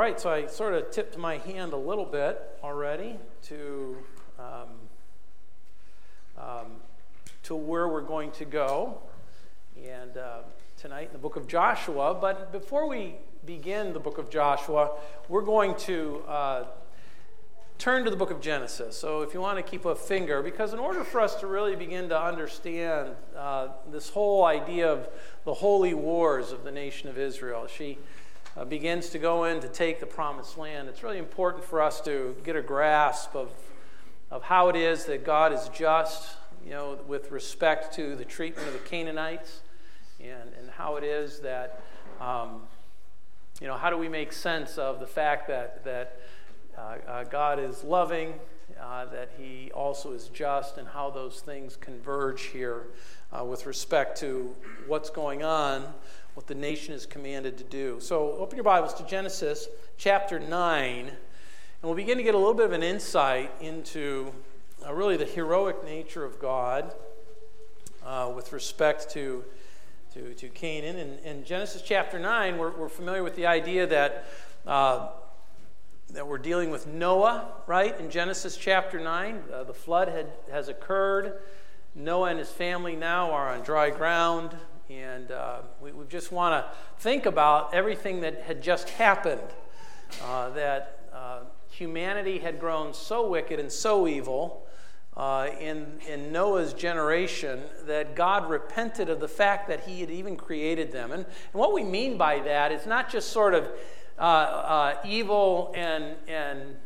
right, so I sort of tipped my hand a little bit already to um, um, to where we're going to go, and uh, tonight in the book of Joshua. But before we begin the book of Joshua, we're going to uh, turn to the book of Genesis. So if you want to keep a finger, because in order for us to really begin to understand uh, this whole idea of the holy wars of the nation of Israel, she uh, begins to go in to take the promised land, it's really important for us to get a grasp of, of how it is that God is just, you know, with respect to the treatment of the Canaanites, and, and how it is that, um, you know, how do we make sense of the fact that, that uh, uh, God is loving, uh, that He also is just, and how those things converge here uh, with respect to what's going on what the nation is commanded to do. So open your Bibles to Genesis chapter 9, and we'll begin to get a little bit of an insight into uh, really the heroic nature of God uh, with respect to, to, to Canaan. In, in Genesis chapter 9, we're, we're familiar with the idea that. Uh, that we're dealing with Noah, right? In Genesis chapter 9, uh, the flood had, has occurred. Noah and his family now are on dry ground. And uh, we, we, just want to think about everything that had just happened. Uh, that uh, humanity had grown so wicked and so evil uh, in, in Noah's generation that God repented of the fact that he had even created them. And, and what we mean by that is not just sort of uh, uh, evil and, and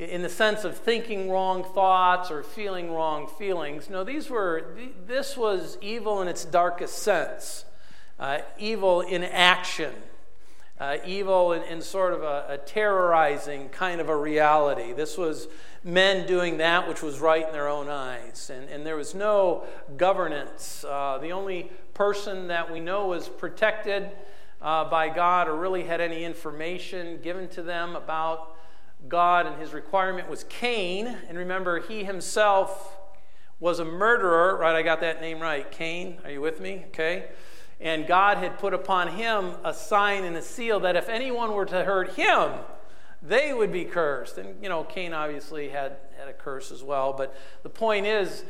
in the sense of thinking wrong thoughts or feeling wrong feelings. No, these were, this was evil in its darkest sense, uh, evil in action, uh, evil in, in, sort of a, a, terrorizing kind of a reality. This was men doing that which was right in their own eyes, and, and there was no governance. Uh, the only person that we know was protected uh, by God or really had any information given to them about God and his requirement was Cain. And remember, he himself was a murderer, right? I got that name right. Cain, are you with me? Okay. And God had put upon him a sign and a seal that if anyone were to hurt him, they would be cursed. And, you know, Cain obviously had, had a curse as well. But the point is,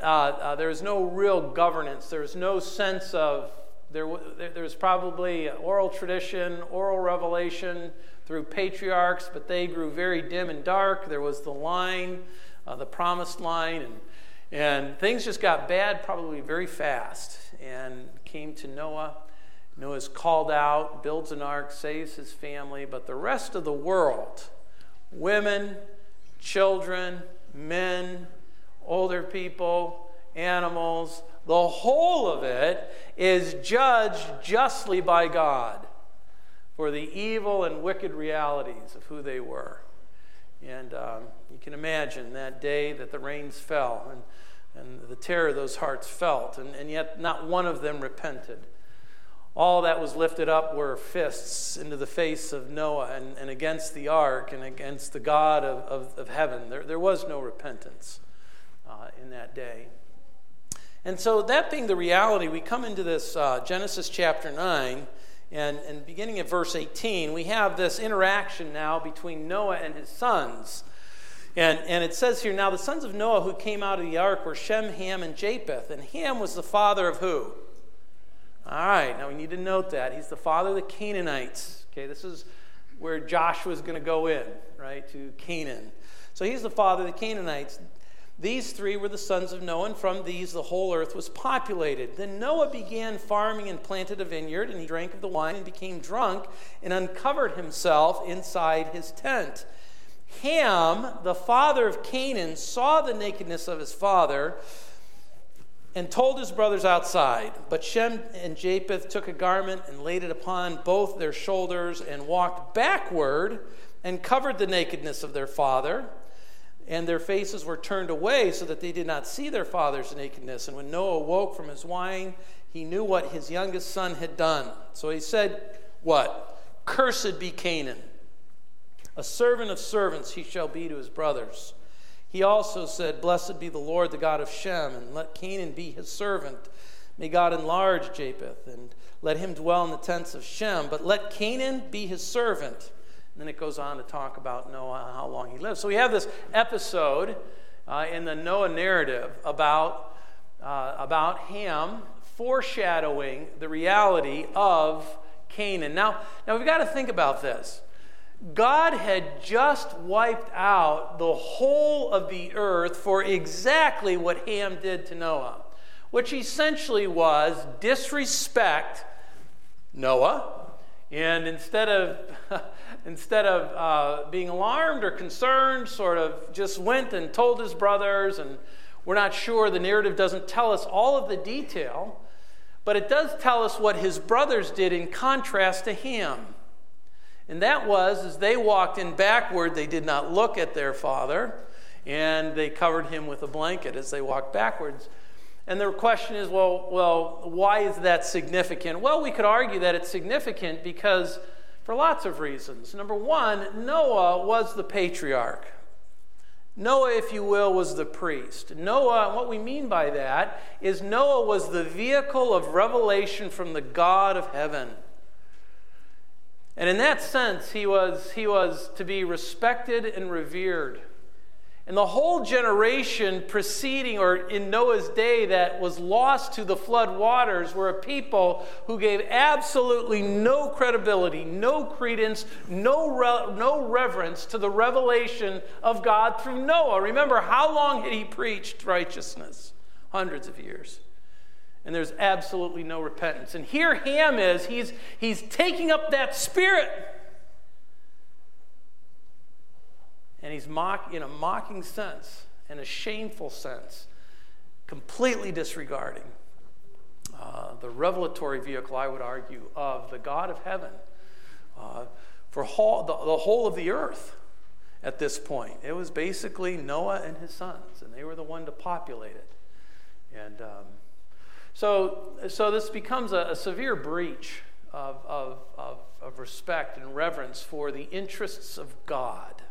uh, uh, there's no real governance. There's no sense of, there, there's probably oral tradition, oral revelation, through patriarchs, but they grew very dim and dark. There was the line, uh, the promised line, and, and things just got bad probably very fast and came to Noah. Noah's called out, builds an ark, saves his family, but the rest of the world, women, children, men, older people, animals, the whole of it is judged justly by God for the evil and wicked realities of who they were. And um, you can imagine that day that the rains fell and, and the terror those hearts felt, and, and yet not one of them repented. All that was lifted up were fists into the face of Noah and, and against the ark and against the God of, of, of heaven. There, there was no repentance uh, in that day. And so, that being the reality, we come into this uh, Genesis chapter 9 and, beginning at verse 18, we have this interaction now between Noah and his sons. And, and it says here, now the sons of Noah who came out of the ark were Shem, Ham, and Japheth. And Ham was the father of who? All right, now we need to note that. He's the father of the Canaanites. Okay, this is where Joshua is going to go in, right, to Canaan. So he's the father of the Canaanites. These three were the sons of Noah, and from these the whole earth was populated. Then Noah began farming and planted a vineyard, and he drank of the wine and became drunk and uncovered himself inside his tent. Ham, the father of Canaan, saw the nakedness of his father and told his brothers outside. But Shem and Japheth took a garment and laid it upon both their shoulders and walked backward and covered the nakedness of their father and their faces were turned away so that they did not see their father's nakedness. And when Noah woke from his wine, he knew what his youngest son had done. So he said, What? Cursed be Canaan. A servant of servants he shall be to his brothers. He also said, Blessed be the Lord, the God of Shem, and let Canaan be his servant. May God enlarge Japheth, and let him dwell in the tents of Shem, but let Canaan be his servant. And then it goes on to talk about Noah, how long he lived. So we have this episode uh, in the Noah narrative about, uh, about Ham foreshadowing the reality of Canaan. Now, now we've got to think about this. God had just wiped out the whole of the earth for exactly what Ham did to Noah, which essentially was disrespect Noah. And instead of, instead of uh, being alarmed or concerned, sort of just went and told his brothers, and we're not sure, the narrative doesn't tell us all of the detail, but it does tell us what his brothers did in contrast to him. And that was, as they walked in backward, they did not look at their father, and they covered him with a blanket as they walked backwards. And the question is, well, well, why is that significant? Well, we could argue that it's significant because for lots of reasons. Number one, Noah was the patriarch. Noah, if you will, was the priest. Noah, what we mean by that is Noah was the vehicle of revelation from the God of heaven. And in that sense, he was, he was to be respected and revered. And the whole generation preceding or in Noah's day that was lost to the flood waters were a people who gave absolutely no credibility, no credence, no, re- no reverence to the revelation of God through Noah. Remember, how long had he preached righteousness? Hundreds of years and there's absolutely no repentance. And here Ham is, he's, he's taking up that spirit. And he's mock, in a mocking sense, in a shameful sense, completely disregarding uh, the revelatory vehicle, I would argue, of the God of heaven uh, for whole, the, the whole of the earth at this point. It was basically Noah and his sons, and they were the one to populate it. And um, so, so this becomes a, a severe breach of, of, of, of respect and reverence for the interests of God,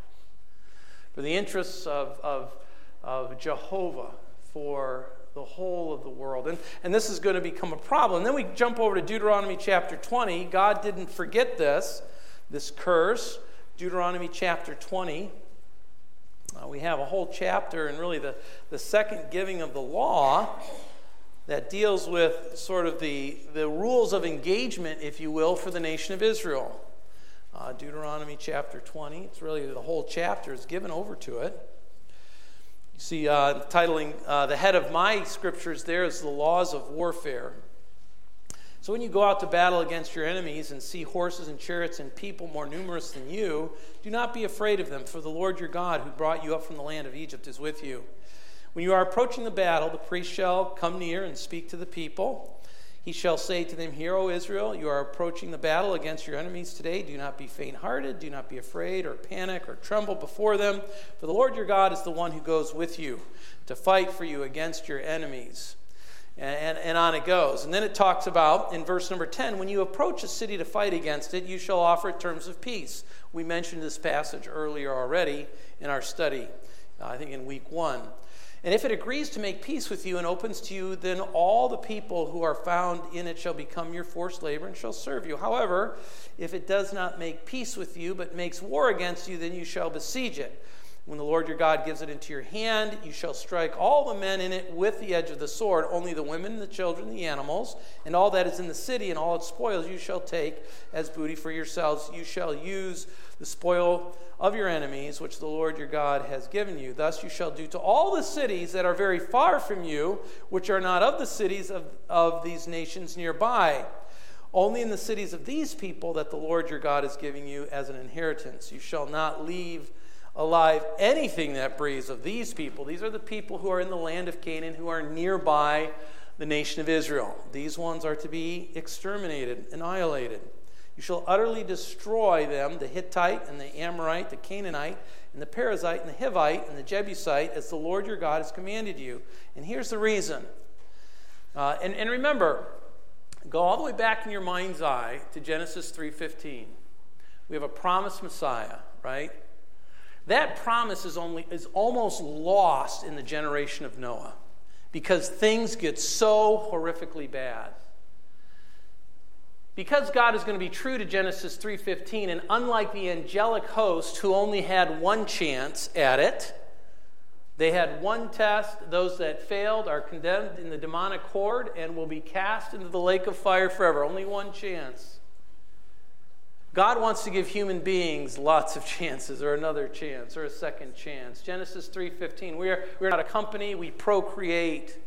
for the interests of, of, of Jehovah, for the whole of the world. And, and this is going to become a problem. then we jump over to Deuteronomy chapter 20. God didn't forget this, this curse. Deuteronomy chapter 20. Uh, we have a whole chapter and really the, the second giving of the law that deals with sort of the, the rules of engagement, if you will, for the nation of Israel. Uh, Deuteronomy chapter 20, it's really the whole chapter is given over to it. You see, uh, titling uh, the head of my scriptures there is the laws of warfare. So when you go out to battle against your enemies and see horses and chariots and people more numerous than you, do not be afraid of them, for the Lord your God, who brought you up from the land of Egypt, is with you. When you are approaching the battle, the priest shall come near and speak to the people. He shall say to them, Hear, O Israel, you are approaching the battle against your enemies today. Do not be faint hearted, do not be afraid, or panic, or tremble before them. For the Lord your God is the one who goes with you to fight for you against your enemies. And, and, and, on it goes. And then it talks about in verse number 10 when you approach a city to fight against it, you shall offer it terms of peace. We mentioned this passage earlier already in our study, I think in week one. And if it agrees to make peace with you and opens to you, then all the people who are found in it shall become your forced labor and shall serve you. However, if it does not make peace with you, but makes war against you, then you shall besiege it. When the Lord your God gives it into your hand, you shall strike all the men in it with the edge of the sword. Only the women, the children, the animals, and all that is in the city, and all its spoils you shall take as booty for yourselves. You shall use the spoil of your enemies, which the Lord your God has given you. Thus you shall do to all the cities that are very far from you, which are not of the cities of, of these nations nearby. Only in the cities of these people that the Lord your God is giving you as an inheritance. You shall not leave alive anything that breathes of these people. These are the people who are in the land of Canaan, who are nearby the nation of Israel. These ones are to be exterminated, annihilated. You shall utterly destroy them, the Hittite and the Amorite, the Canaanite, and the Perizzite and the Hivite and the Jebusite, as the Lord your God has commanded you. And here's the reason. Uh, and, and remember, go all the way back in your mind's eye to Genesis 3.15. We have a promised Messiah, right? That promise is, only, is almost lost in the generation of Noah because things get so horrifically bad. because God is going to be true to Genesis 3:15 and unlike the angelic host who only had one chance at it, they had one test. Those that failed are condemned in the demonic horde and will be cast into the lake of fire forever. Only one chance. God wants to give human beings lots of chances or another chance or a second chance. Genesis 3:15. We are we're not a company, we procreate.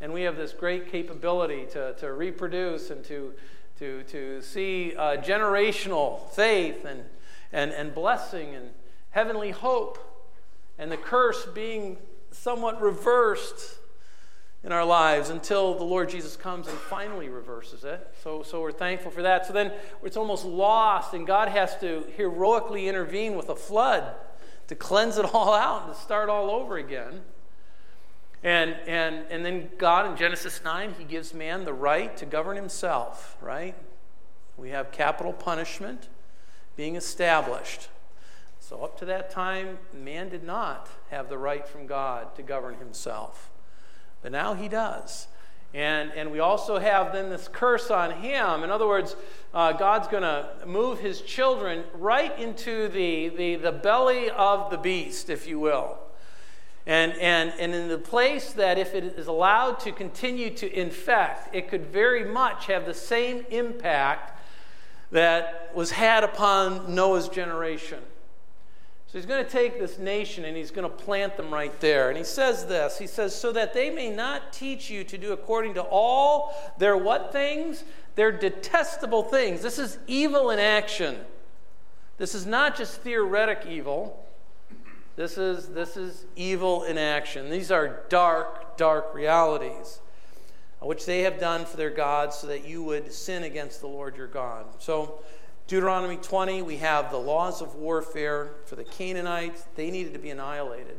And we have this great capability to, to reproduce and to to, to see uh, generational faith and, and, and blessing and heavenly hope, and the curse being somewhat reversed in our lives until the Lord Jesus comes and finally reverses it. So, so we're thankful for that. So then it's almost lost, and God has to heroically intervene with a flood to cleanse it all out and to start all over again. And, and, and then God in Genesis 9, he gives man the right to govern himself, right? We have capital punishment being established. So, up to that time, man did not have the right from God to govern himself. But now he does. And, and we also have then this curse on him. In other words, uh, God's going to move his children right into the, the, the belly of the beast, if you will. And, and, and in the place that if it is allowed to continue to infect, it could very much have the same impact that was had upon Noah's generation. So he's going to take this nation and he's going to plant them right there. And he says this He says, So that they may not teach you to do according to all their what things? Their detestable things. This is evil in action. This is not just theoretic evil. This is, this is evil in action. These are dark, dark realities, which they have done for their gods so that you would sin against the Lord your God. So, Deuteronomy 20, we have the laws of warfare for the Canaanites. They needed to be annihilated.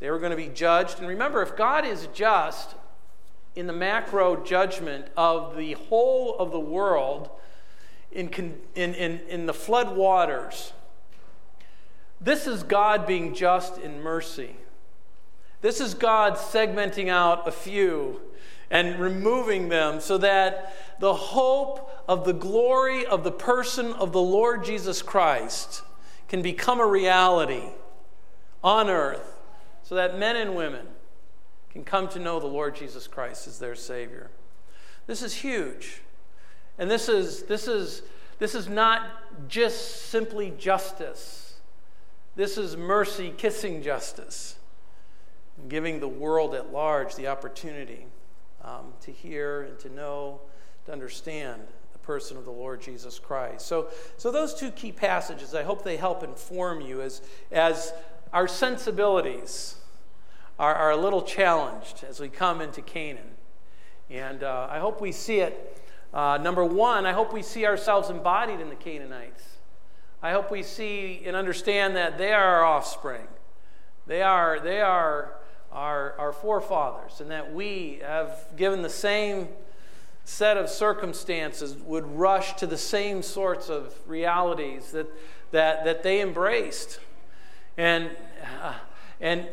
They were going to be judged. And remember, if God is just in the macro judgment of the whole of the world in, in, in, in the flood waters, this is God being just in mercy. This is God segmenting out a few and removing them so that the hope of the glory of the person of the Lord Jesus Christ can become a reality on earth so that men and women can come to know the Lord Jesus Christ as their Savior. This is huge. And this is, this is, this is not just simply justice. This is mercy kissing justice, giving the world at large the opportunity um, to hear and to know, to understand the person of the Lord Jesus Christ. So, so those two key passages, I hope they help inform you as, as our sensibilities are, are a little challenged as we come into Canaan. And uh, I hope we see it. Uh, number one, I hope we see ourselves embodied in the Canaanites. I hope we see and understand that they are our offspring. They are, they are our, our forefathers, and that we have given the same set of circumstances, would rush to the same sorts of realities that, that, that they embraced. And, uh, and,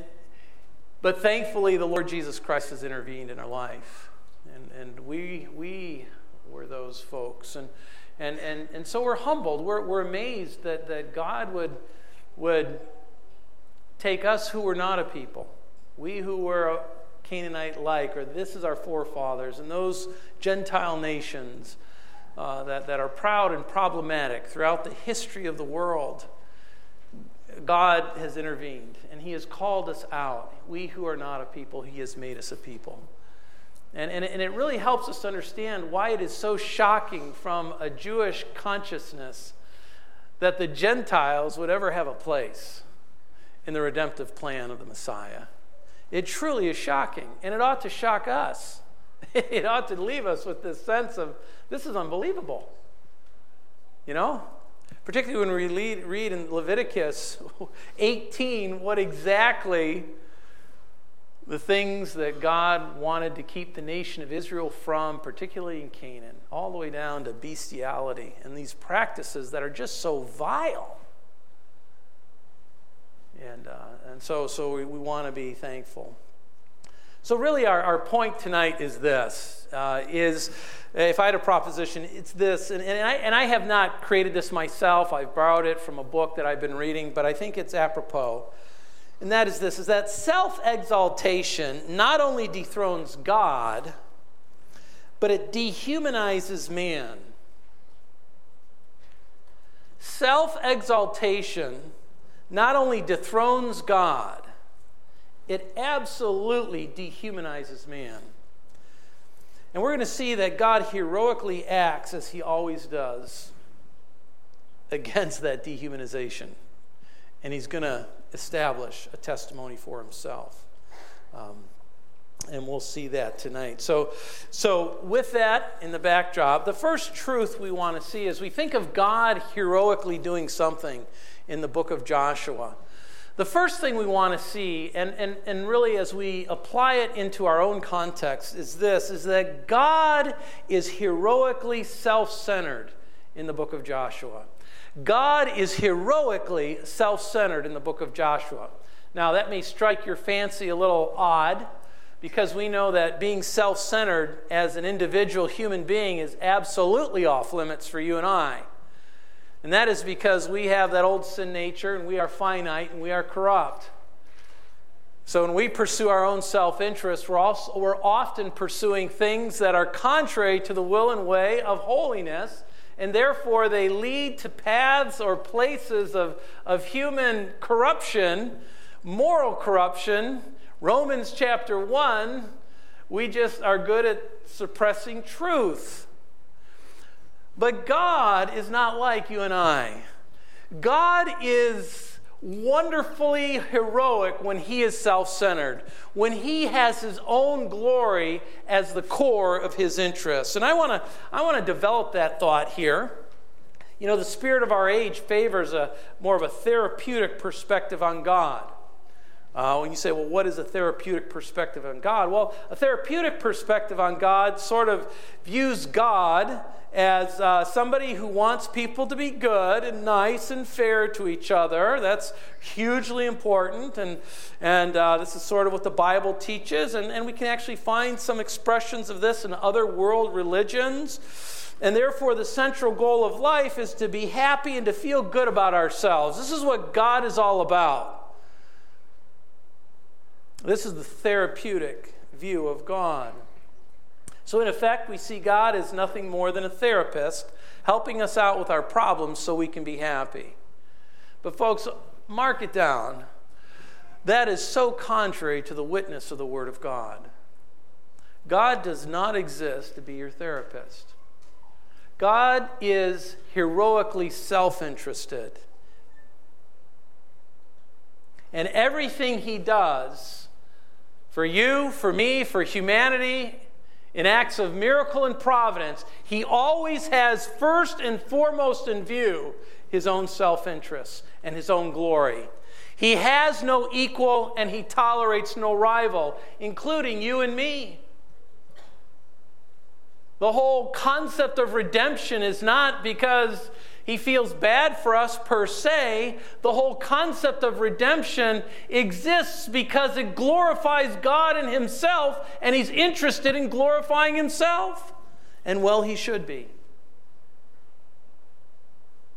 but thankfully, the Lord Jesus Christ has intervened in our life. And, and we, we were those folks. And, and, and, and so we're humbled. We're, we're amazed that, that God would, would take us who were not a people, we who were Canaanite like, or this is our forefathers, and those Gentile nations uh, that, that are proud and problematic throughout the history of the world. God has intervened and He has called us out. We who are not a people, He has made us a people. And, and, and it really helps us to understand why it is so shocking from a Jewish consciousness that the Gentiles would ever have a place in the redemptive plan of the Messiah. It truly is shocking, and it ought to shock us. It ought to leave us with this sense of this is unbelievable. You know? Particularly when we read, read in Leviticus 18 what exactly the things that God wanted to keep the nation of Israel from, particularly in Canaan, all the way down to bestiality and these practices that are just so vile. And, uh, and so, so we, we want to be thankful. So, really, our, our point tonight is this uh, is if I had a proposition, it's this. And, and, I, and I have not created this myself. I've borrowed it from a book that I've been reading, but I think it's apropos. And that is this is that self-exaltation not only dethrones God, but it dehumanizes man. Self-exaltation not only dethrones God, it absolutely dehumanizes man. And we're going to see that God heroically acts as he always does against that dehumanization. And he's going to establish a testimony for himself. Um, and we'll see that tonight. So, so, with that in the backdrop, the first truth we want to see is we think of God heroically doing something in the book of Joshua. The first thing we want to see, and, and, and really as we apply it into our own context, is this is that God is heroically self centered in the book of Joshua. God is heroically self centered in the book of Joshua. Now, that may strike your fancy a little odd because we know that being self centered as an individual human being is absolutely off limits for you and I. And that is because we have that old sin nature and we are finite and we are corrupt. So when we pursue our own self interest, we're, we're often pursuing things that are contrary to the will and way of holiness, and therefore they lead to paths or places of, of human corruption, moral corruption. Romans chapter 1, we just are good at suppressing truth. But God is not like you and I. God is wonderfully heroic when he is self centered, when he has his own glory as the core of his interests. And I want to I want to develop that thought here. You know, the spirit of our age favors a more of a therapeutic perspective on God. Uh, when you say, well, what is a therapeutic perspective on God? Well, a therapeutic perspective on God sort of views God as uh, somebody who wants people to be good and nice and fair to each other. That's hugely important. And, and uh, this is sort of what the Bible teaches. And, and we can actually find some expressions of this in other world religions. And therefore, the central goal of life is to be happy and to feel good about ourselves. This is what God is all about. This is the therapeutic view of God. So, in effect, we see God as nothing more than a therapist helping us out with our problems so we can be happy. But, folks, mark it down. That is so contrary to the witness of the Word of God. God does not exist to be your therapist. God is heroically self interested. And everything He does for you, for me, for humanity, in acts of miracle and providence, he always has first and foremost in view his own self interest and his own glory. He has no equal and he tolerates no rival, including you and me. The whole concept of redemption is not because he feels bad for us per se. The whole concept of redemption exists because it glorifies God and Himself, and He's interested in glorifying Himself. And well, He should be.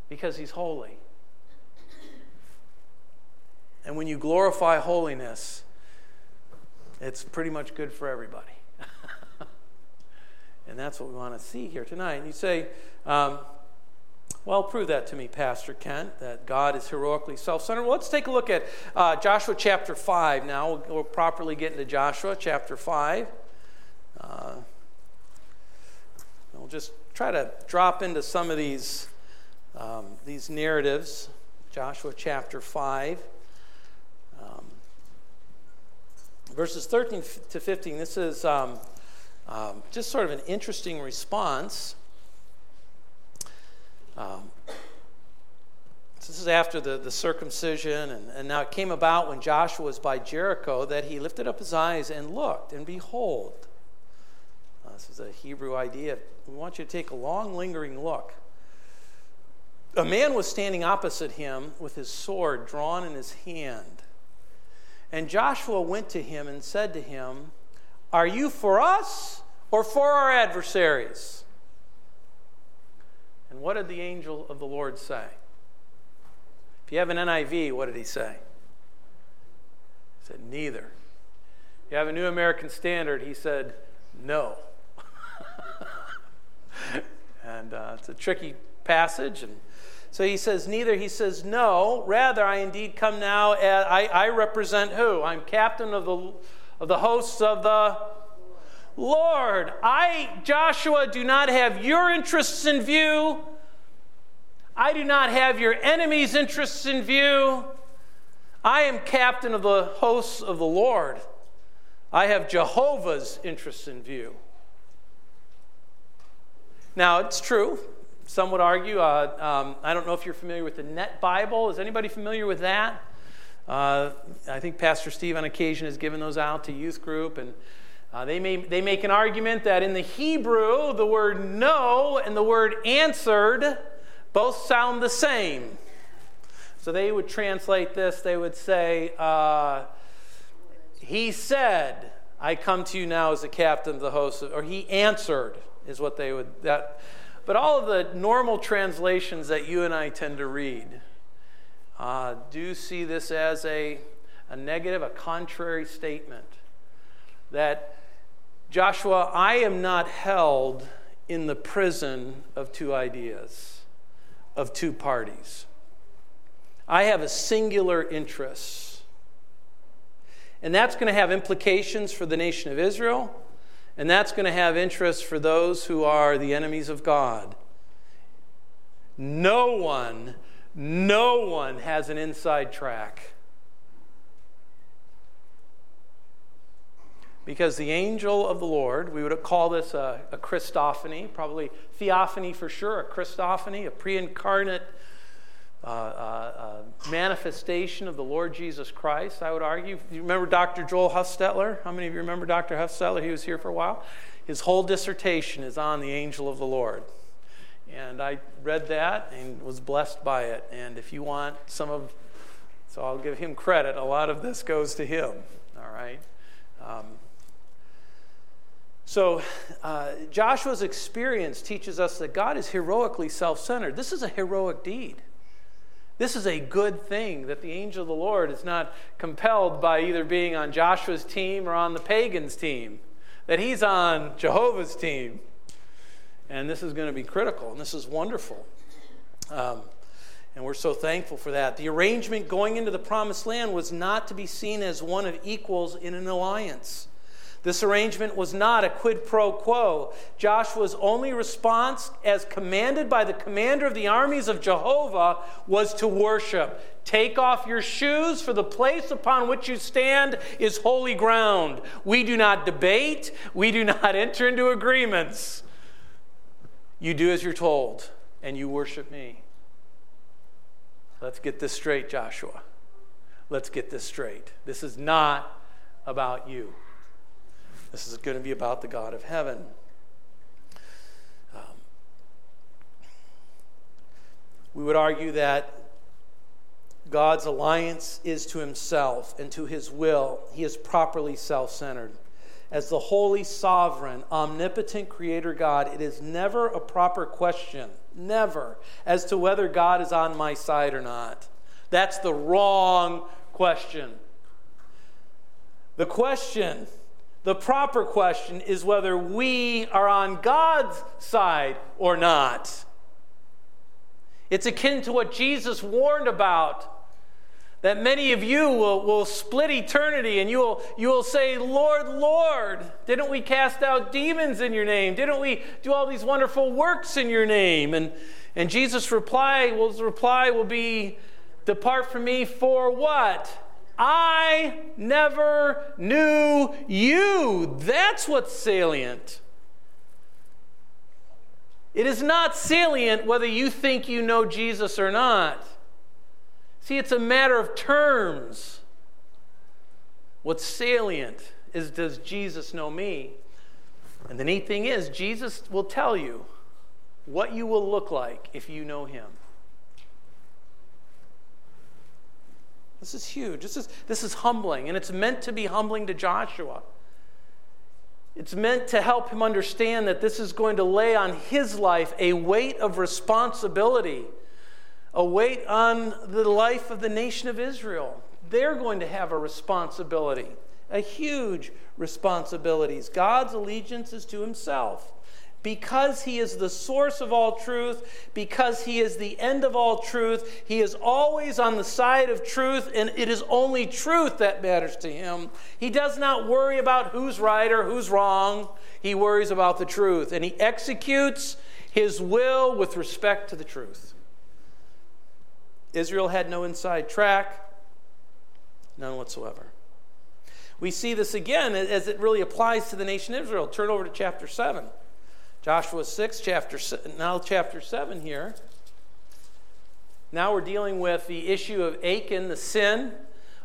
Because He's holy. And when you glorify holiness, it's pretty much good for everybody. and that's what we want to see here tonight. And you say, um, well, prove that to me, Pastor Kent, that God is heroically self centered. Well, let's take a look at uh, Joshua chapter 5 now. We'll, we'll, properly get into Joshua chapter 5. Uh, we'll just try to drop into some of these, um, these narratives. Joshua chapter 5. Um, verses 13 to 15. This is um, um just sort of an interesting response um, so this is after the, the circumcision, and, and now it came about when Joshua was by Jericho that he lifted up his eyes and looked, and behold, uh, this is a Hebrew idea. We want you to take a long, lingering look. A man was standing opposite him with his sword drawn in his hand. And Joshua went to him and said to him, Are you for us or for our adversaries? And what did the angel of the Lord say? If you have an NIV, what did he say? He said, Neither. If you have a New American Standard, he said, No. and uh, it's a tricky passage. And so he says, Neither. He says, No. Rather, I indeed come now. As, I, I represent who? I'm captain of the, of the hosts of the Lord. I, Joshua, do not have your interests in view. I do not have your enemies' interests in view. I am captain of the hosts of the Lord. I have Jehovah's interests in view. Now, it's true. Some would argue, uh, um, I don't know if you're familiar with the Net Bible. Is anybody familiar with that? Uh, I think Pastor Steve on occasion has given those out to youth group, and uh, they, may, they make an argument that in the Hebrew, the word no and the word answered both sound the same. So they would translate this, they would say, uh, He said, I come to you now as the captain of the host, or He answered, is what they would. That, but all of the normal translations that you and I tend to read uh, do see this as a, a negative, a contrary statement. That Joshua, I am not held in the prison of two ideas of two parties. I have a singular interest. And that's going to have implications for the nation of Israel, and that's going to have interest for those who are the enemies of God. No one, no one has an inside track. Because the angel of the Lord, we would call this a, a Christophany, probably theophany for sure, a Christophany, a pre incarnate uh, uh, uh, manifestation of the Lord Jesus Christ, I would argue. You remember Dr. Joel Huffstetler? How many of you remember Dr. Huffstetler? He was here for a while. His whole dissertation is on the angel of the Lord. And I read that and was blessed by it. And if you want some of, so I'll give him credit, a lot of this goes to him. All right? Um, so, uh, Joshua's experience teaches us that God is heroically self centered. This is a heroic deed. This is a good thing that the angel of the Lord is not compelled by either being on Joshua's team or on the pagans' team, that he's on Jehovah's team. And this is going to be critical, and this is wonderful. Um, and we're so thankful for that. The arrangement going into the promised land was not to be seen as one of equals in an alliance. This arrangement was not a quid pro quo. Joshua's only response, as commanded by the commander of the armies of Jehovah, was to worship. Take off your shoes, for the place upon which you stand is holy ground. We do not debate, we do not enter into agreements. You do as you're told, and you worship me. Let's get this straight, Joshua. Let's get this straight. This is not about you. This is going to be about the God of heaven. Um, we would argue that God's alliance is to himself and to his will. He is properly self centered. As the holy, sovereign, omnipotent creator God, it is never a proper question, never, as to whether God is on my side or not. That's the wrong question. The question the proper question is whether we are on God's side or not. It's akin to what Jesus warned about that many of you will, will split eternity and you will, you will say, Lord, Lord, didn't we cast out demons in your name? Didn't we do all these wonderful works in your name? And, and Jesus' reply, his reply will be, Depart from me for what? I never knew you. That's what's salient. It is not salient whether you think you know Jesus or not. See, it's a matter of terms. What's salient is does Jesus know me? And the neat thing is, Jesus will tell you what you will look like if you know him. This is huge. This is, this is humbling, and it's meant to be humbling to Joshua. It's meant to help him understand that this is going to lay on his life a weight of responsibility, a weight on the life of the nation of Israel. They're going to have a responsibility, a huge responsibility. God's allegiance is to himself because he is the source of all truth, because he is the end of all truth, he is always on the side of truth, and it is only truth that matters to him. He does not worry about who's right or who's wrong, he worries about the truth, and he executes his will with respect to the truth. Israel had no inside track, none whatsoever. We see this again as it really applies to the nation of Israel. Turn over to chapter 7. Joshua 6, chapter, now chapter 7 here. Now we're dealing with the issue of Achan, the sin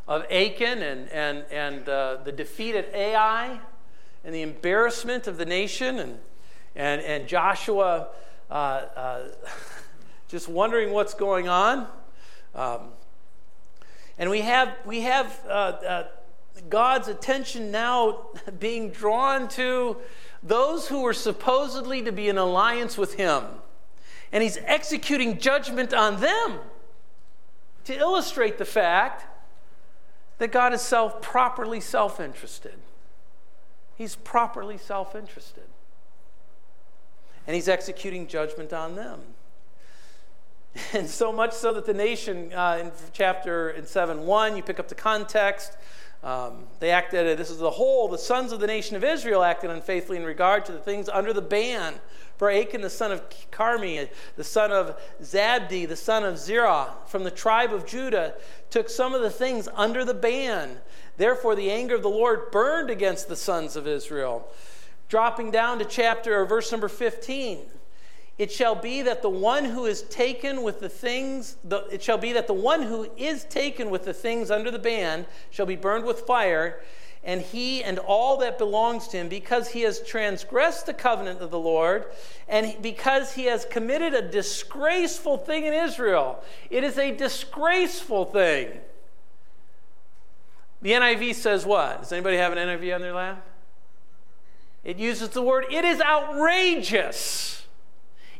of Achan, and, and, and uh, the defeat at Ai, and the embarrassment of the nation, and, and, and Joshua uh, uh, just wondering what's going on. Um, and we have, we have uh, uh, God's attention now being drawn to those who were supposedly to be in alliance with him. And he's executing judgment on them to illustrate the fact that God is self properly self-interested. He's properly self-interested. And he's executing judgment on them. And so much so that the nation, uh, in chapter in 7 1, you pick up the context, um, they acted, this is the whole, the sons of the nation of Israel acted unfaithfully in regard to the things under the ban. For Achan, the son of Carmi, the son of Zabdi, the son of Zerah, from the tribe of Judah, took some of the things under the ban. Therefore, the anger of the Lord burned against the sons of Israel. Dropping down to chapter or verse number 15. It shall be that the one who is taken with the things, the, it shall be that the one who is taken with the things under the ban shall be burned with fire, and he and all that belongs to him, because he has transgressed the covenant of the Lord, and because he has committed a disgraceful thing in Israel. It is a disgraceful thing. The NIV says what? Does anybody have an NIV on their lap? It uses the word, it is outrageous.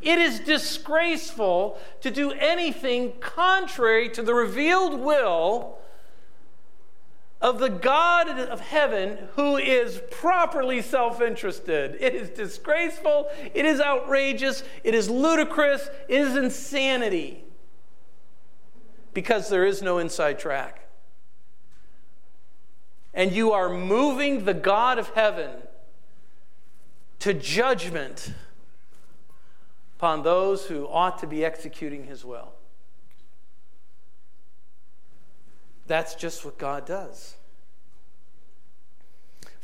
It is disgraceful to do anything contrary to the revealed will of the God of heaven who is properly self interested. It is disgraceful, it is outrageous, it is ludicrous, it is insanity because there is no inside track. And you are moving the God of heaven to judgment upon those who ought to be executing his will. That's just what God does.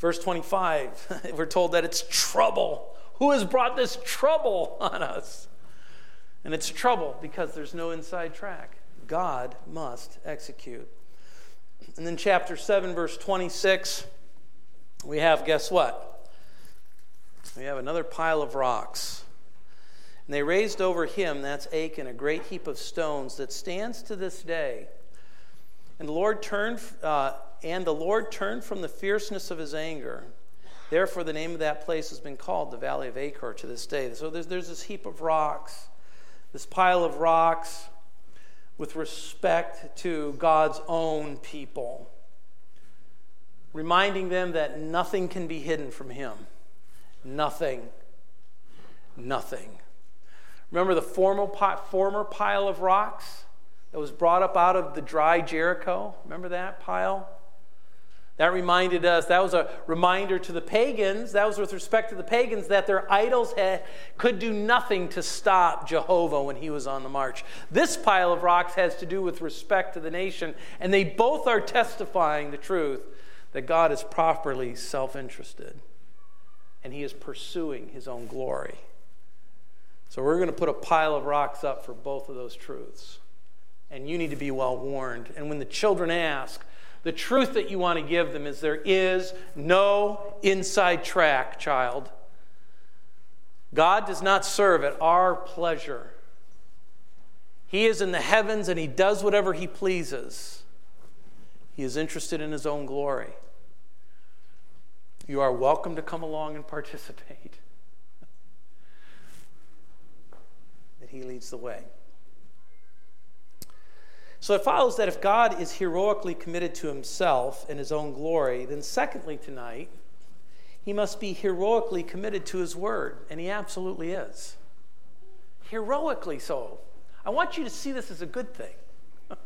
Verse 25, we're told that it's trouble. Who has brought this trouble on us? And it's trouble because there's no inside track. God must execute. And then, chapter 7, verse 26, we have guess what? We have another pile of rocks. And they raised over him, that's Achan, a great heap of stones that stands to this day. And the Lord turned, uh, and the Lord turned from the fierceness of his anger. Therefore, the name of that place has been called the Valley of Achor to this day. So there's, there's this heap of rocks, this pile of rocks with respect to God's own people, reminding them that nothing can be hidden from Him. Nothing. Nothing. Remember the former, former pile of rocks that was brought up out of the dry Jericho? Remember that pile? That reminded us, that was a reminder to the pagans, that was with respect to the pagans, that their idols had, could do nothing to stop Jehovah when he was on the march. This pile of rocks has to do with respect to the nation, and they both are testifying the truth that God is properly self interested and he is pursuing his own glory. So we're going to put a pile of rocks up for both of those truths. And you need to be well warned. And when the children ask, the truth that you want to give them is there is no inside track, child. God does not serve at our pleasure. He is in the heavens and he does whatever he pleases. He is interested in his own glory. you are welcome to come along and participate. He leads the way. So it follows that if God is heroically committed to Himself and His own glory, then secondly, tonight, He must be heroically committed to His Word, and He absolutely is. Heroically so. I want you to see this as a good thing.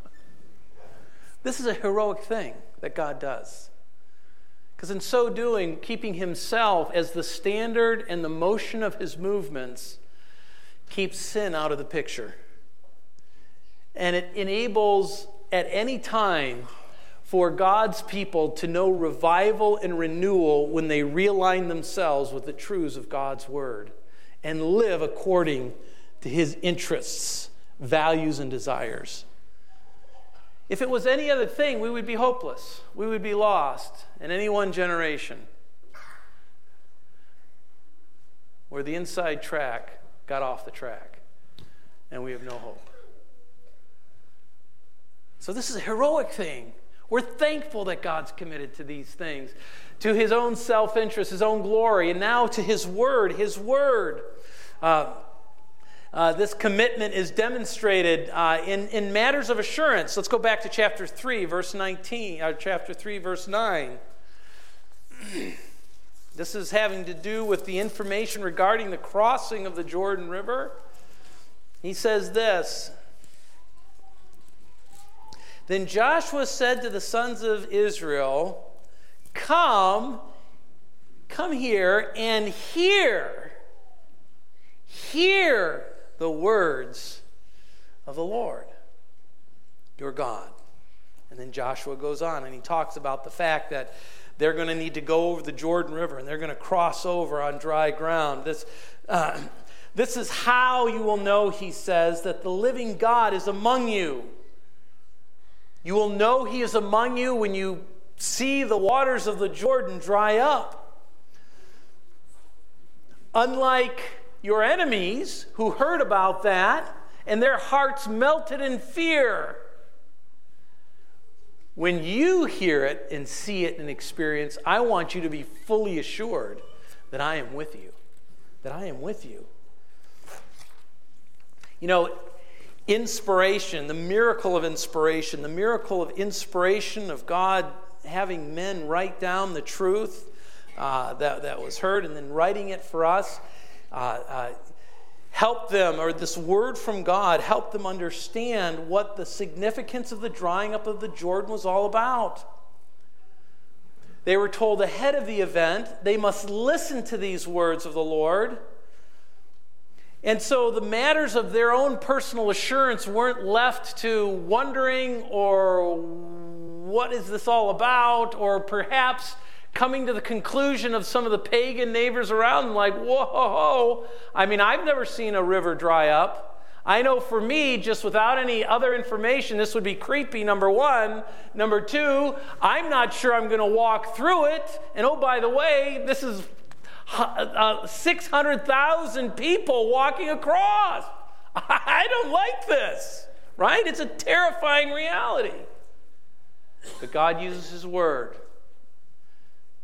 this is a heroic thing that God does. Because in so doing, keeping himself as the standard and the motion of his movements keeps sin out of the picture. And it enables at any time for God's people to know revival and renewal when they realign themselves with the truths of God's word and live according to his interests, values, and desires. If it was any other thing, we would be hopeless. We would be lost in any one generation where the inside track got off the track and we have no hope. So, this is a heroic thing. We're thankful that God's committed to these things, to his own self interest, his own glory, and now to his word. His word. Uh, uh, this commitment is demonstrated uh, in, in matters of assurance. Let's go back to chapter 3, verse 19, uh, chapter 3, verse 9. this is having to do with the information regarding the crossing of the Jordan River. He says this Then Joshua said to the sons of Israel, Come, come here and hear. Hear the words of the Lord, your God. And then Joshua goes on and he talks about the fact that they're going to need to go over the Jordan River and they're going to cross over on dry ground. This, uh, this is how you will know, he says, that the living God is among you. You will know he is among you when you see the waters of the Jordan dry up. Unlike your enemies who heard about that and their hearts melted in fear. When you hear it and see it and experience, I want you to be fully assured that I am with you. That I am with you. You know, inspiration, the miracle of inspiration, the miracle of inspiration of God having men write down the truth uh, that, that was heard and then writing it for us uh, uh, help them, or this word from God, help them understand what the significance of the drying up of the Jordan was all about. They were told ahead of the event they must listen to these words of the Lord. And so the matters of their own personal assurance weren't left to wondering or what is this all about, or perhaps coming to the conclusion of some of the pagan neighbors around them, like, whoa, I mean, I've never seen a river dry up. I know for me, just without any other information, this would be creepy, number one. Number two, I'm not sure I'm going to walk through it. And oh, by the way, this is uh, 600,000 people walking across. I don't like this, right? It's a terrifying reality. But God uses His word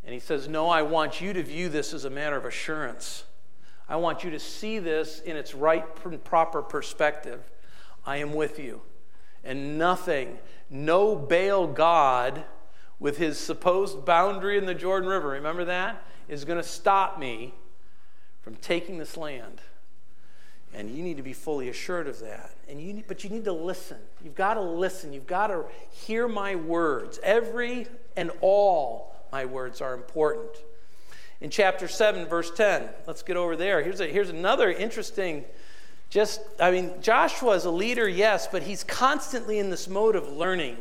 and he says, No, I want you to view this as a matter of assurance. I want you to see this in its right and proper perspective. I am with you. And nothing, no Baal God with his supposed boundary in the Jordan River, remember that? Is going to stop me from taking this land. And you need to be fully assured of that. And you need, but you need to listen. You've got to listen. You've got to hear my words. Every and all my words are important. In chapter 7, verse 10, let's get over there. Here's, a, here's another interesting, just, I mean, Joshua is a leader, yes, but he's constantly in this mode of learning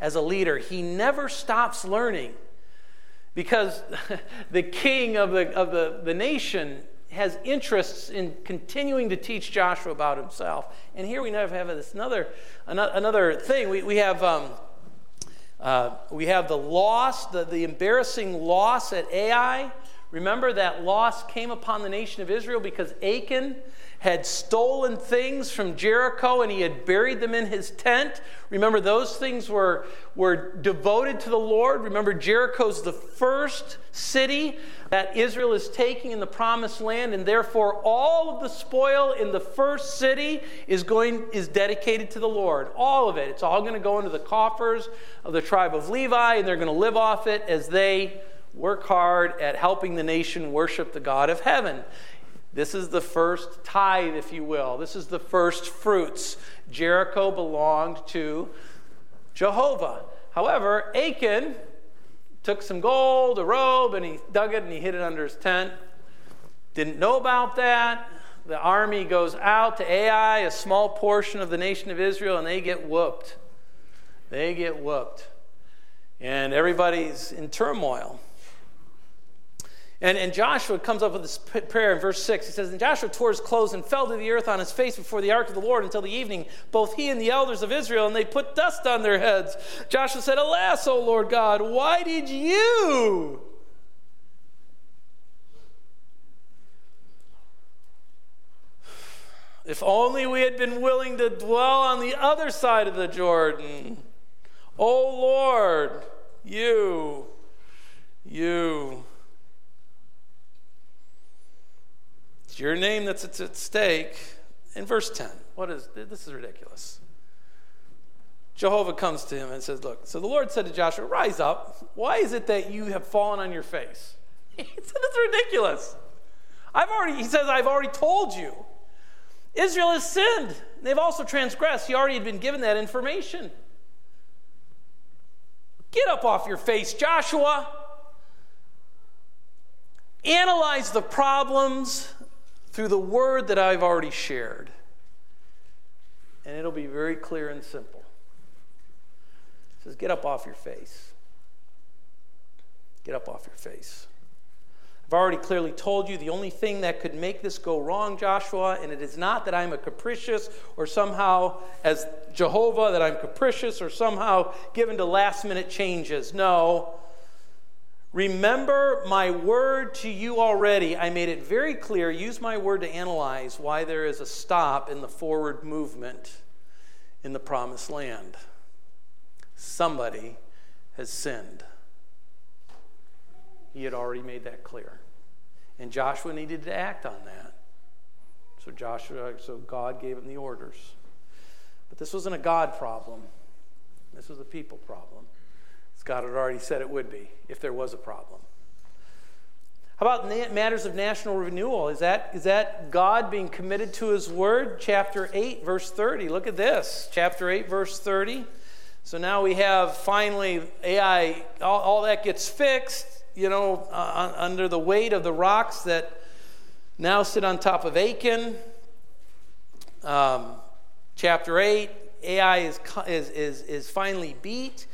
as a leader. He never stops learning because the king of the, of the, the nation has interests in continuing to teach Joshua about himself. And here we have, have this another, another thing. We, we have. Um, uh, we have the loss, the, the embarrassing loss at Ai. Remember that loss came upon the nation of Israel because Achan had stolen things from Jericho and he had buried them in his tent. Remember, those things were, were devoted to the Lord. Remember, Jericho's the first city that Israel is taking in the promised land, and therefore all of the spoil in the first city is going is dedicated to the Lord. All of it. It's all going to go into the coffers of the tribe of Levi, and they're going to live off it as they work hard at helping the nation worship the God of heaven. This is the first tithe, if you will. This is the first fruits. Jericho belonged to Jehovah. However, Achan took some gold, a robe, and he dug it and he hid it under his tent. Didn't know about that. The army goes out to Ai, a small portion of the nation of Israel, and they get whooped. They get whooped. And everybody's in turmoil. And, and Joshua comes up with this prayer in verse 6. He says, And Joshua tore his clothes and fell to the earth on his face before the ark of the Lord until the evening, both he and the elders of Israel, and they put dust on their heads. Joshua said, Alas, O Lord God, why did you? If only we had been willing to dwell on the other side of the Jordan. O Lord, you, you. Your name that's at stake. In verse 10, what is this is ridiculous. Jehovah comes to him and says, Look, so the Lord said to Joshua, Rise up. Why is it that you have fallen on your face? He said, It's ridiculous. I've already, he says, I've already told you. Israel has sinned. They've also transgressed. He already had been given that information. Get up off your face, Joshua. Analyze the problems through the word that I've already shared. And it'll be very clear and simple. It says, Get up off your face. Get up off your face. I've already clearly told you the only thing that could make this go wrong, Joshua, and it is not that I'm a capricious or somehow, as Jehovah, that I'm capricious or somehow given to last minute changes. No, Remember my word to you already. I made it very clear. Use my word to analyze why there is a stop in the forward movement in the promised land. Somebody has sinned. He had already made that clear. And Joshua needed to act on that. So Joshua, so God gave him the orders. But this wasn't a God problem. This was a people problem. As God had already said it would be if there was a problem. How about matters of national renewal? Is that, is that God being committed to His word? Chapter 8, verse 30. Look at this. Chapter 8, verse 30. So now we have finally Ai, all, all that gets fixed, you know, uh, under the weight of the rocks that now sit on top of Achan. Um, chapter 8, Ai is, is, is, is finally beat.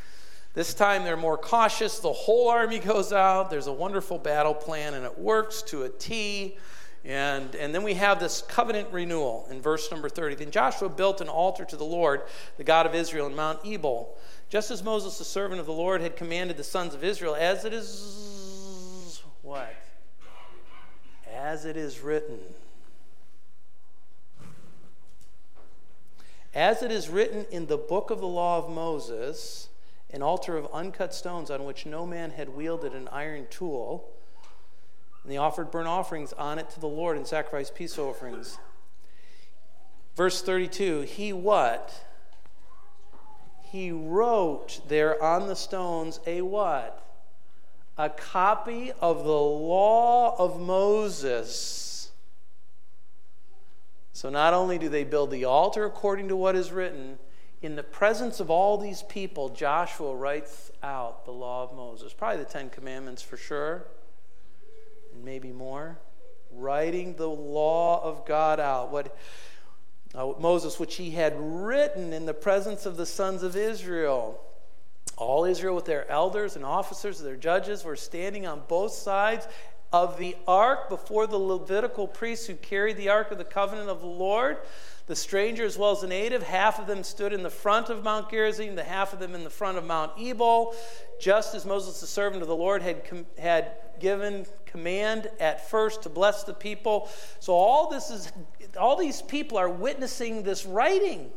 This time they're more cautious. The whole army goes out. There's a wonderful battle plan, and it works to a T. And, and then we have this covenant renewal in verse number 30. Then Joshua built an altar to the Lord, the God of Israel, in Mount Ebal, just as Moses, the servant of the Lord, had commanded the sons of Israel, as it is what? As it is written. As it is written in the book of the law of Moses, an altar of uncut stones on which no man had wielded an iron tool. And they offered burnt offerings on it to the Lord and sacrificed peace offerings. Verse 32 He what? He wrote there on the stones a what? A copy of the law of Moses. So not only do they build the altar according to what is written, in the presence of all these people, Joshua writes out the law of Moses, probably the Ten Commandments for sure, and maybe more. Writing the law of God out. What uh, Moses, which he had written in the presence of the sons of Israel. All Israel, with their elders and officers, their judges, were standing on both sides of the ark before the Levitical priests who carried the ark of the covenant of the Lord. The stranger as well as the native. Half of them stood in the front of Mount Gerizim, the half of them in the front of Mount Ebal, just as Moses, the servant of the Lord, had, com- had given command at first to bless the people. So all this is, all these people are witnessing this writing.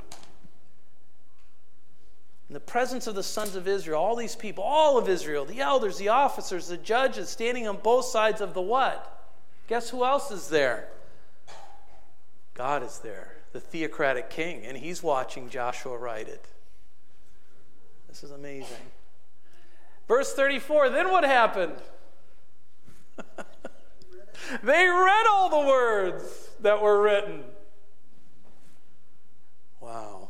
In the presence of the sons of Israel, all these people, all of Israel, the elders, the officers, the judges, standing on both sides of the what? Guess who else is there? God is there, the theocratic king, and he's watching Joshua write it. This is amazing. Verse 34 then what happened? they read all the words that were written. Wow.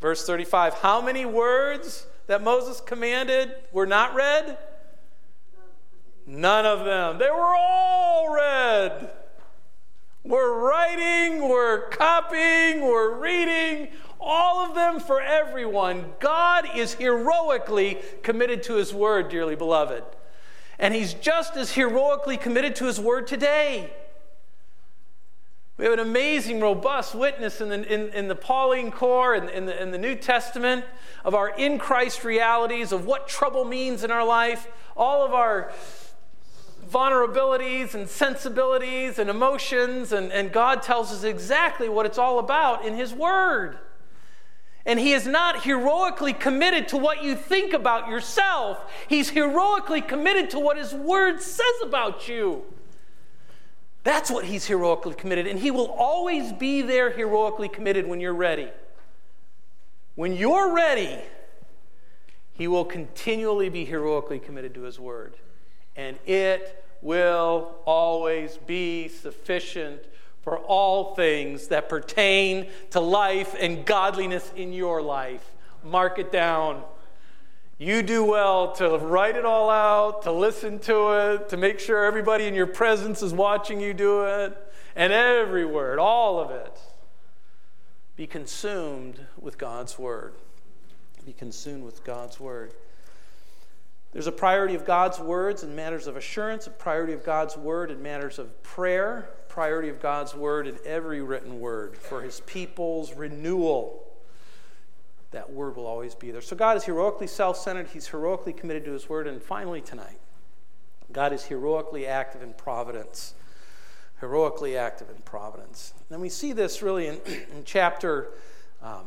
Verse 35 How many words that Moses commanded were not read? None of them. They were all read. We're writing, we're copying, we're reading, all of them for everyone. God is heroically committed to His word, dearly beloved. And He's just as heroically committed to His word today. We have an amazing, robust witness in the, in, in the Pauline Core and in, in, in the New Testament of our in Christ realities, of what trouble means in our life, all of our vulnerabilities and sensibilities and emotions, and, and God tells us exactly what it's all about in His Word. And He is not heroically committed to what you think about yourself, He's heroically committed to what His Word says about you. That's what He's heroically committed, and He will always be there heroically committed when you're ready. When you're ready, He will continually be heroically committed to His Word and it will always be sufficient for all things that pertain to life and godliness in your life. Mark it down. You do well to write it all out, to listen to it, to make sure everybody in your presence is watching you do it, and every word, all of it. Be consumed with God's word. Be consumed with God's word. There's a priority of God's words in matters of assurance, a priority of God's word in matters of prayer, priority of God's word in every written word for his people's renewal. That word will always be there. So God is heroically self centered, he's heroically committed to his word. And finally, tonight, God is heroically active in providence. Heroically active in providence. And we see this really in, in chapter um,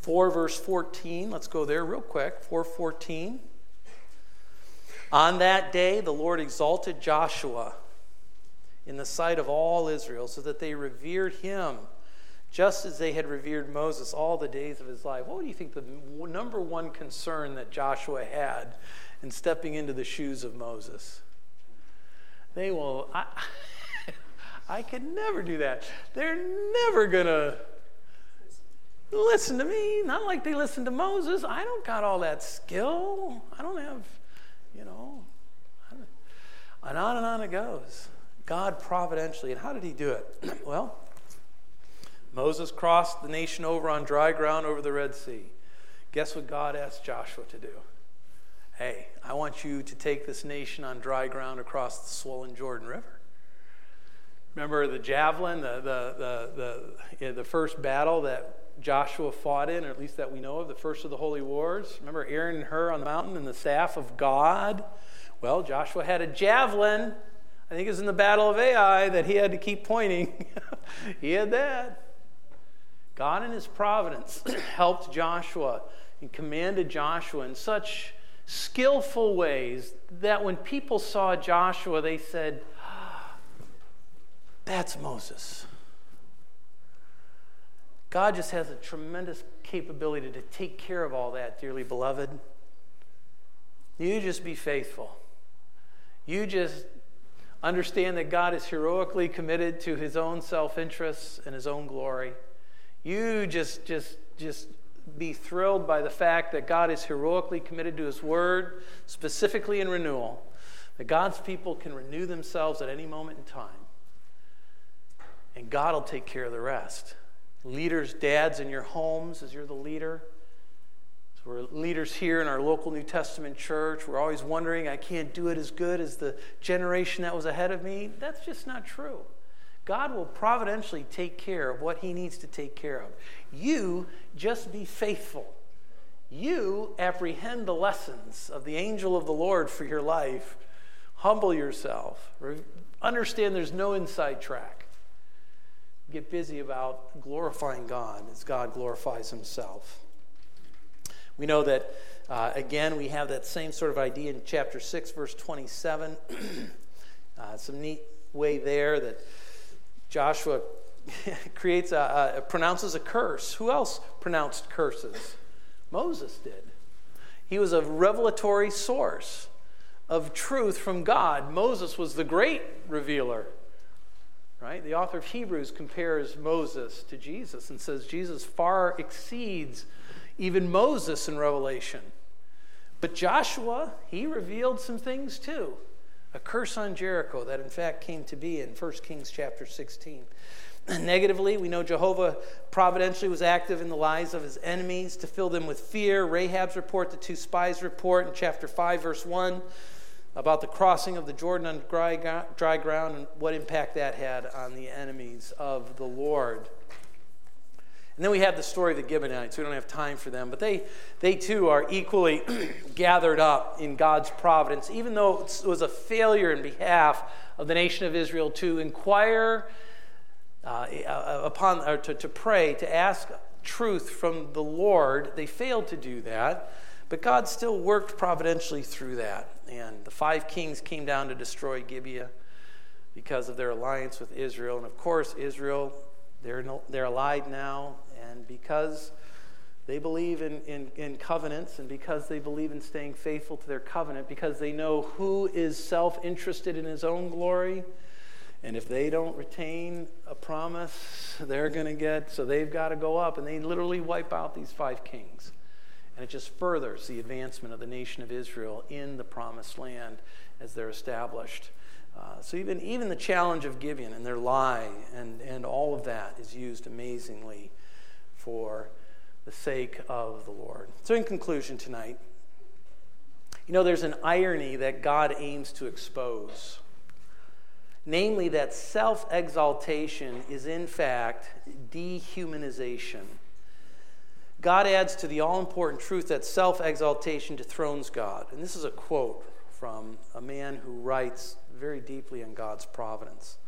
4, verse 14. Let's go there real quick. 414. On that day, the Lord exalted Joshua in the sight of all Israel so that they revered him just as they had revered Moses all the days of his life. What do you think the number one concern that Joshua had in stepping into the shoes of Moses? They will, I, I could never do that. They're never going to listen to me. Not like they listened to Moses. I don't got all that skill. I don't have you know. And on and on it goes. God providentially. And how did he do it? well, Moses crossed the nation over on dry ground over the Red Sea. Guess what God asked Joshua to do? Hey, I want you to take this nation on dry ground across the swollen Jordan River. Remember the javelin, the, the, the, the, the first battle that Joshua fought in, or at least that we know of, the first of the holy wars. Remember Aaron and Hur on the mountain and the staff of God? Well, Joshua had a javelin. I think it was in the Battle of Ai that he had to keep pointing. he had that. God in his providence helped Joshua and commanded Joshua in such skillful ways that when people saw Joshua, they said, ah, That's Moses. God just has a tremendous capability to take care of all that, dearly beloved. You just be faithful. You just understand that God is heroically committed to his own self-interests and his own glory. You just just just be thrilled by the fact that God is heroically committed to his word, specifically in renewal. That God's people can renew themselves at any moment in time. And God will take care of the rest leaders, dads in your homes as you're the leader. So we're leaders here in our local New Testament church. We're always wondering, I can't do it as good as the generation that was ahead of me. That's just not true. God will providentially take care of what He needs to take care of. You just be faithful. You apprehend the lessons of the angel of the Lord for your life. Humble yourself. Understand there's no inside track. Get busy about glorifying God as God glorifies Himself. We know that, uh, again, we have that same sort of idea in chapter 6, verse 27. uh, some neat way there that Joshua creates a, a, pronounces a curse. Who else pronounced curses? Moses did. He was a revelatory source of truth from God. Moses was the great revealer. Right? The author of Hebrews compares Moses to Jesus and says Jesus far exceeds even Moses in Revelation. But Joshua, he revealed some things too. A curse on Jericho that in fact came to be in 1 Kings chapter 16. Negatively, we know Jehovah providentially was active in the lives of his enemies to fill them with fear. Rahab's report, the two spies' report in chapter 5, verse 1, about the crossing of the Jordan on dry, dry ground and what impact that had on the enemies of the Lord. And then we have the story of the Gibeonites. We don't have time for them, but they, they too are equally gathered up in God's providence, even though it was a failure in behalf of the nation of Israel to inquire uh, uh, upon, or to, to pray, to ask truth from the Lord. They failed to do that, but God still worked providentially through that. And the five kings came down to destroy Gibeah because of their alliance with Israel. And of course, Israel, they're, no, they're allied now, and because they believe in, in, in, covenants and because they believe in staying faithful to their covenant, because they know who is self interested in his own glory and if they don't retain a promise, they're going to get, so they've got to go up. And they literally wipe out these five kings. And it just furthers the advancement of the nation of Israel in the promised land as they're established. Uh, so even, even the challenge of Gibeon and their lie and, and all of that is used amazingly for the sake of the Lord. So, in conclusion tonight, you know, there's an irony that God aims to expose namely that self exaltation is in fact dehumanization. God adds to the all important truth that self exaltation dethrones God. And this is a quote from a man who writes very deeply on God's providence.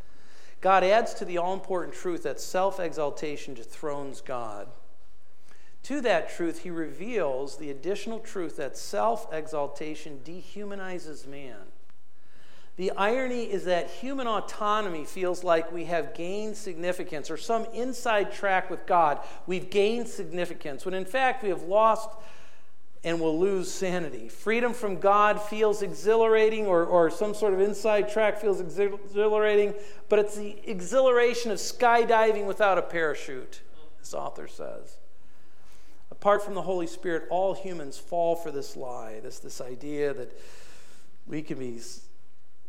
God adds to the all important truth that self exaltation dethrones God. To that truth, he reveals the additional truth that self exaltation dehumanizes man. The irony is that human autonomy feels like we have gained significance or some inside track with God. We've gained significance when in fact we have lost and will lose sanity. Freedom from God feels exhilarating, or, or some sort of inside track feels exhilarating, but it's the exhilaration of skydiving without a parachute, this author says. Apart from the Holy Spirit, all humans fall for this lie, this, this idea that we can be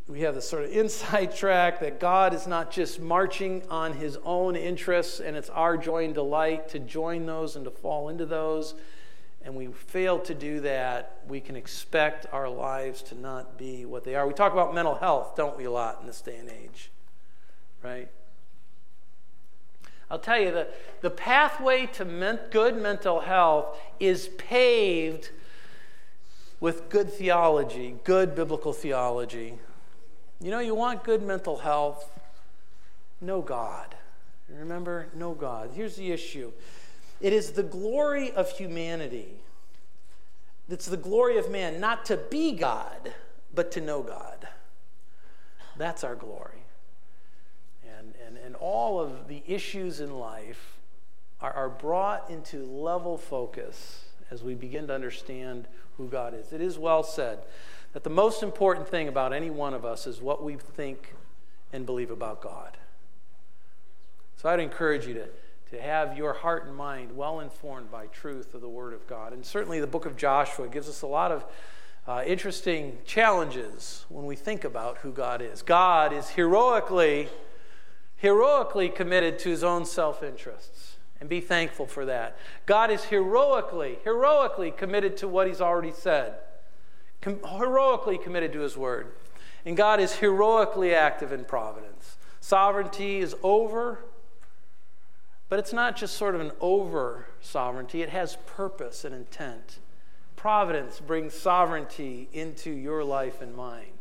we have this sort of inside track that God is not just marching on his own interests, and it's our joy and delight to join those and to fall into those. And we fail to do that, we can expect our lives to not be what they are. We talk about mental health, don't we, a lot in this day and age, right? I'll tell you that the pathway to men- good mental health is paved with good theology, good biblical theology. You know, you want good mental health, know God. Remember, know God. Here's the issue it is the glory of humanity. It's the glory of man, not to be God, but to know God. That's our glory. And, and, and all of the issues in life are, are brought into level focus as we begin to understand who God is. It is well said that the most important thing about any one of us is what we think and believe about God. So I'd encourage you to, to have your heart and mind well informed by truth of the Word of God. And certainly the book of Joshua gives us a lot of uh, interesting challenges when we think about who God is. God is heroically, heroically committed to his own self interests. And be thankful for that. God is heroically, heroically committed to what he's already said com- heroically committed to His Word. And God is heroically active in providence. sovereignty is over, but it's not just sort of an over sovereignty, it has purpose and intent. Providence brings sovereignty into your life and mine.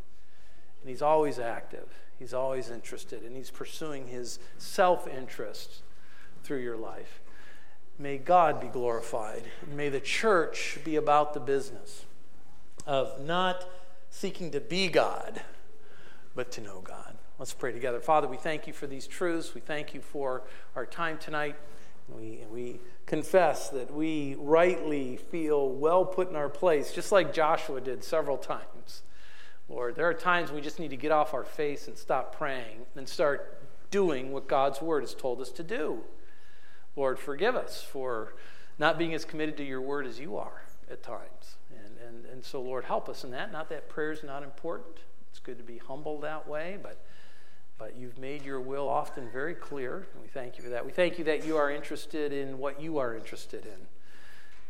And He's always active, He's always interested, and He's pursuing His self interest through your life. May God be glorified. And may the church be about the business of not seeking to be God, but to know God. Let's pray together. Father, we thank you for these truths. We thank you for our time tonight. We, we confess that we rightly feel well put in our place, just like Joshua did several times. Lord, there are times we just need to get off our face and stop praying and start doing what God's word has told us to do. Lord, forgive us for not being as committed to your word as you are at times. And, so, Lord, help us in that. Not that prayer is not important. It's good to be humble that way, but but you've made your will often very clear, and we thank you for that. We thank you that you are interested in what you are interested in,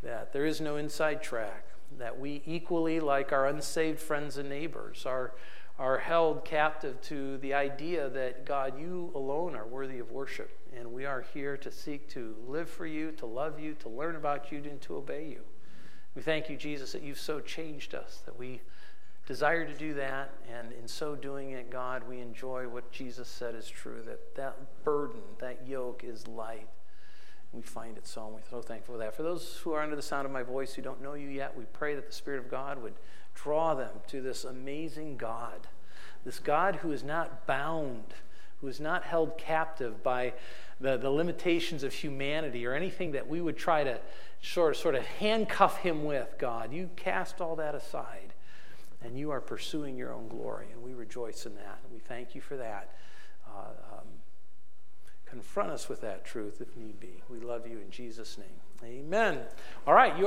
that there is no inside track, that we equally, like our unsaved friends and neighbors, are, are held captive to the idea that God, you alone are worthy of worship, and we are here to seek to live for you, to love you, to learn about you, and to obey you. We thank you, Jesus, that you've so changed us, that we desire to do that, and in so doing it, God, we enjoy what Jesus said is true that that burden, that yoke is light. We find it so, and we're so thankful for that. For those who are under the sound of my voice who don't know you yet, we pray that the Spirit of God would draw them to this amazing God, this God who is not bound, who is not held captive by the, the limitations of humanity or anything that we would try to sort of, sort of handcuff him with, God. You cast all that aside and you are pursuing your own glory, and we rejoice in that. We thank you for that. Uh, um, confront us with that truth if need be. We love you in Jesus' name. Amen. All right, you